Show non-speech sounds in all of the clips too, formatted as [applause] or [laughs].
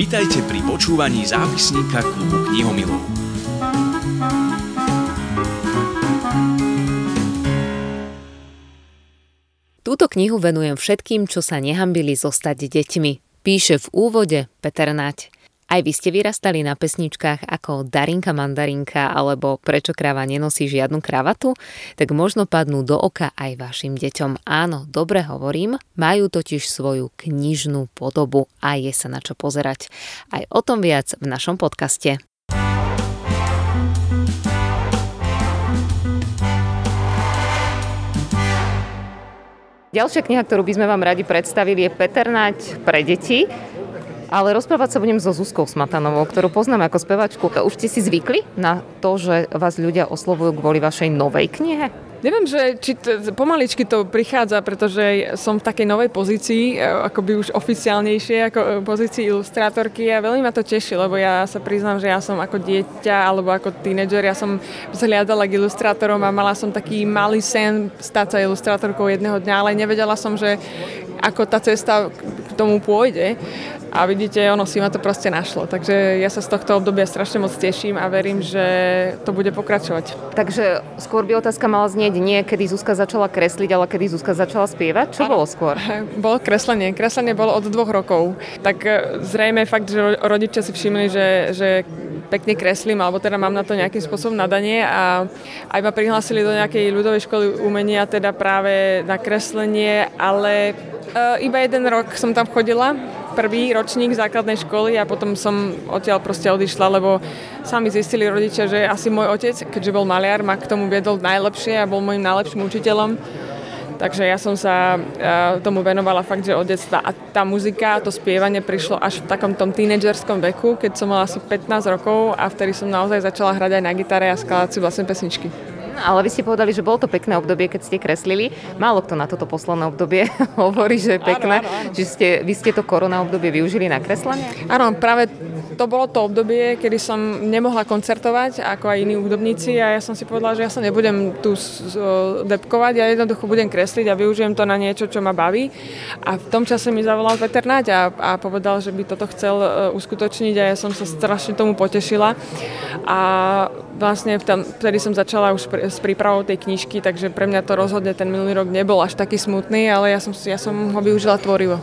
Vítajte pri počúvaní zápisníka klubu knihomilov. Túto knihu venujem všetkým, čo sa nehambili zostať deťmi. Píše v úvode Peter Nať. Aj vy ste vyrastali na pesničkách ako Darinka Mandarinka alebo Prečo kráva nenosí žiadnu kravatu? Tak možno padnú do oka aj vašim deťom. Áno, dobre hovorím, majú totiž svoju knižnú podobu a je sa na čo pozerať. Aj o tom viac v našom podcaste. Ďalšia kniha, ktorú by sme vám radi predstavili, je Peter Nať pre deti. Ale rozprávať sa budem so Zuzkou Smatanovou, ktorú poznám ako spevačku. Už ste si zvykli na to, že vás ľudia oslovujú kvôli vašej novej knihe? Neviem, že či t- pomaličky to prichádza, pretože som v takej novej pozícii, e, akoby už oficiálnejšie, ako e, pozícii ilustrátorky a veľmi ma to teší, lebo ja sa priznám, že ja som ako dieťa alebo ako tínedžer, ja som vzhliadala k ilustrátorom a mala som taký malý sen stať sa ilustrátorkou jedného dňa, ale nevedela som, že ako tá cesta tomu pôjde. A vidíte, ono si ma to proste našlo. Takže ja sa z tohto obdobia strašne moc teším a verím, že to bude pokračovať. Takže skôr by otázka mala znieť nie, kedy Zuzka začala kresliť, ale kedy Zuzka začala spievať. Čo ano. bolo skôr? [laughs] Bolo kreslenie. Kreslenie bolo od dvoch rokov. Tak e, zrejme fakt, že rodičia si všimli, že, že pekne kreslím, alebo teda mám na to nejakým spôsobom nadanie a aj ma prihlásili do nejakej ľudovej školy umenia, teda práve na kreslenie, ale uh, iba jeden rok som tam chodila prvý ročník základnej školy a potom som odtiaľ proste odišla, lebo sami zistili rodičia, že asi môj otec, keďže bol maliar, ma k tomu viedol najlepšie a bol môjim najlepším učiteľom. Takže ja som sa tomu venovala fakt, že od detstva. A tá muzika, to spievanie prišlo až v takom tom tínedžerskom veku, keď som mala asi 15 rokov a vtedy som naozaj začala hrať aj na gitare a skladať si vlastne pesničky ale vy ste povedali, že bolo to pekné obdobie, keď ste kreslili. Málo kto na toto posledné obdobie [laughs] hovorí, že je pekné. Áno, áno, áno. Že ste, vy ste to korona obdobie využili na kreslenie? Áno, práve to bolo to obdobie, kedy som nemohla koncertovať, ako aj iní hudobníci a ja som si povedala, že ja sa nebudem tu depkovať, ja jednoducho budem kresliť a využijem to na niečo, čo ma baví. A v tom čase mi zavolal Peter Naď a, a povedal, že by toto chcel e, uskutočniť a ja som sa strašne tomu potešila. A vlastne vtedy som začala už s prípravou tej knižky, takže pre mňa to rozhodne ten minulý rok nebol až taký smutný, ale ja som, ja som ho využila tvorivo.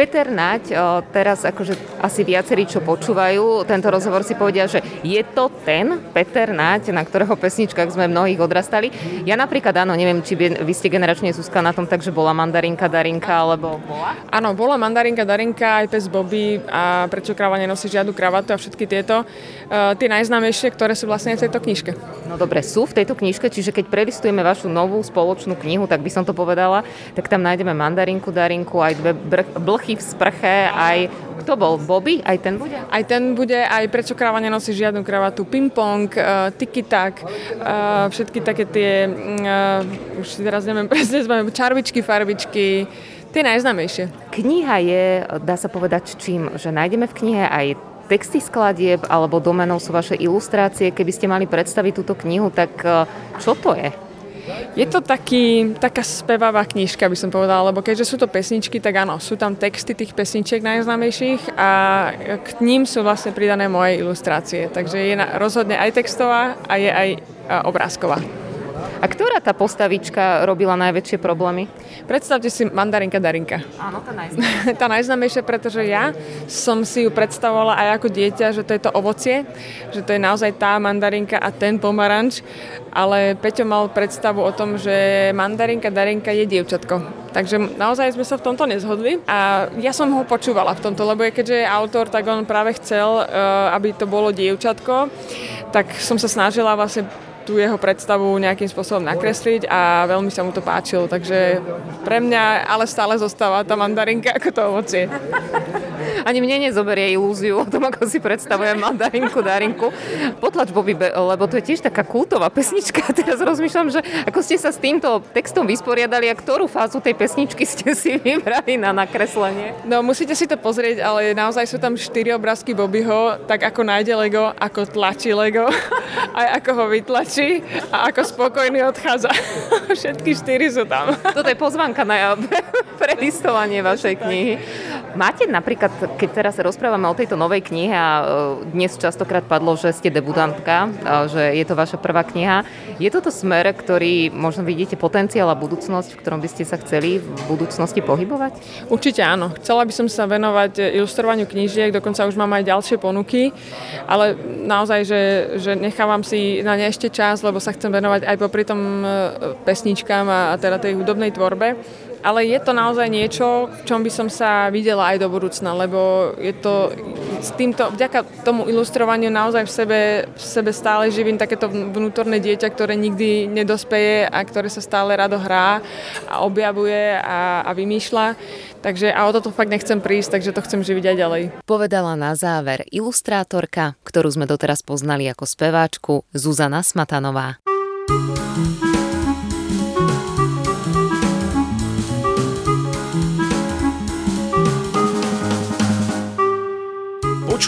Peter Naď, teraz akože asi viacerí, čo počúvajú tento rozhovor, si povedia, že je to ten Peter Naď, na ktorého pesničkách sme mnohých odrastali. Ja napríklad áno, neviem, či vy, vy ste generačne Zuzka na tom tak, že bola mandarinka Darinka, alebo bola? Áno, bola mandarinka Darinka, aj pes Bobby a prečo kráva nenosí žiadnu kravatu a všetky tieto. Uh, tie najznámejšie, ktoré sú vlastne v tejto knižke. No dobre, sú v tejto knižke, čiže keď prelistujeme vašu novú spoločnú knihu, tak by som to povedala, tak tam nájdeme mandarinku Darinku, aj dve blchy v sprche, aj kto bol? Bobby? Aj ten bude? Aj ten bude, aj prečo kráva nenosí žiadnu kravatu, ping-pong, uh, tiki-tak, uh, všetky také tie, uh, už si teraz neviem [laughs] presne, čarvičky, farbičky, tie najznámejšie. Kniha je, dá sa povedať, čím, že nájdeme v knihe aj texty skladieb alebo domenou sú vaše ilustrácie. Keby ste mali predstaviť túto knihu, tak čo to je? Je to taký, taká spevavá knižka, by som povedala, lebo keďže sú to pesničky, tak áno, sú tam texty tých pesničiek najznámejších a k ním sú vlastne pridané moje ilustrácie. Takže je rozhodne aj textová a je aj obrázková. A ktorá tá postavička robila najväčšie problémy? Predstavte si mandarinka Darinka. Áno, tá [laughs] najznámejšia. tá najznámejšia, pretože ja som si ju predstavovala aj ako dieťa, že to je to ovocie, že to je naozaj tá mandarinka a ten pomaranč, ale Peťo mal predstavu o tom, že mandarinka Darinka je dievčatko. Takže naozaj sme sa v tomto nezhodli a ja som ho počúvala v tomto, lebo keďže je autor, tak on práve chcel, eh, aby to bolo dievčatko, tak som sa snažila vlastne tú jeho predstavu nejakým spôsobom nakresliť a veľmi sa mu to páčilo, takže pre mňa ale stále zostáva tá mandarinka ako to ovocie. Ani mne nezoberie ilúziu o tom, ako si predstavujem mandarinku, darinku. Potlač Bobby, lebo to je tiež taká kultová pesnička. [laughs] Teraz rozmýšľam, že ako ste sa s týmto textom vysporiadali a ktorú fázu tej pesničky ste si [laughs] vybrali na nakreslenie? No musíte si to pozrieť, ale naozaj sú tam štyri obrázky Bobbyho, tak ako nájde Lego, ako tlačí Lego, [laughs] aj ako ho vytlačí a ako spokojný odchádza. Všetky štyri sú tam. Toto je pozvanka na prelistovanie vašej knihy. Máte napríklad, keď teraz sa rozprávame o tejto novej knihe a e, dnes častokrát padlo, že ste debutantka, že je to vaša prvá kniha, je toto smer, ktorý možno vidíte potenciál a budúcnosť, v ktorom by ste sa chceli v budúcnosti pohybovať? Určite áno. Chcela by som sa venovať ilustrovaniu knížiek, dokonca už mám aj ďalšie ponuky, ale naozaj, že, že nechávam si na ne ešte čas, lebo sa chcem venovať aj popri tom e, pesničkám a, a teda tej hudobnej tvorbe ale je to naozaj niečo, v čom by som sa videla aj do budúcna, lebo je to s týmto, vďaka tomu ilustrovaniu naozaj v sebe, v sebe stále živím takéto vnútorné dieťa, ktoré nikdy nedospeje a ktoré sa stále rado hrá a objavuje a, a vymýšľa. Takže a o toto fakt nechcem prísť, takže to chcem živiť aj ďalej. Povedala na záver ilustrátorka, ktorú sme doteraz poznali ako speváčku Zuzana Smatanová.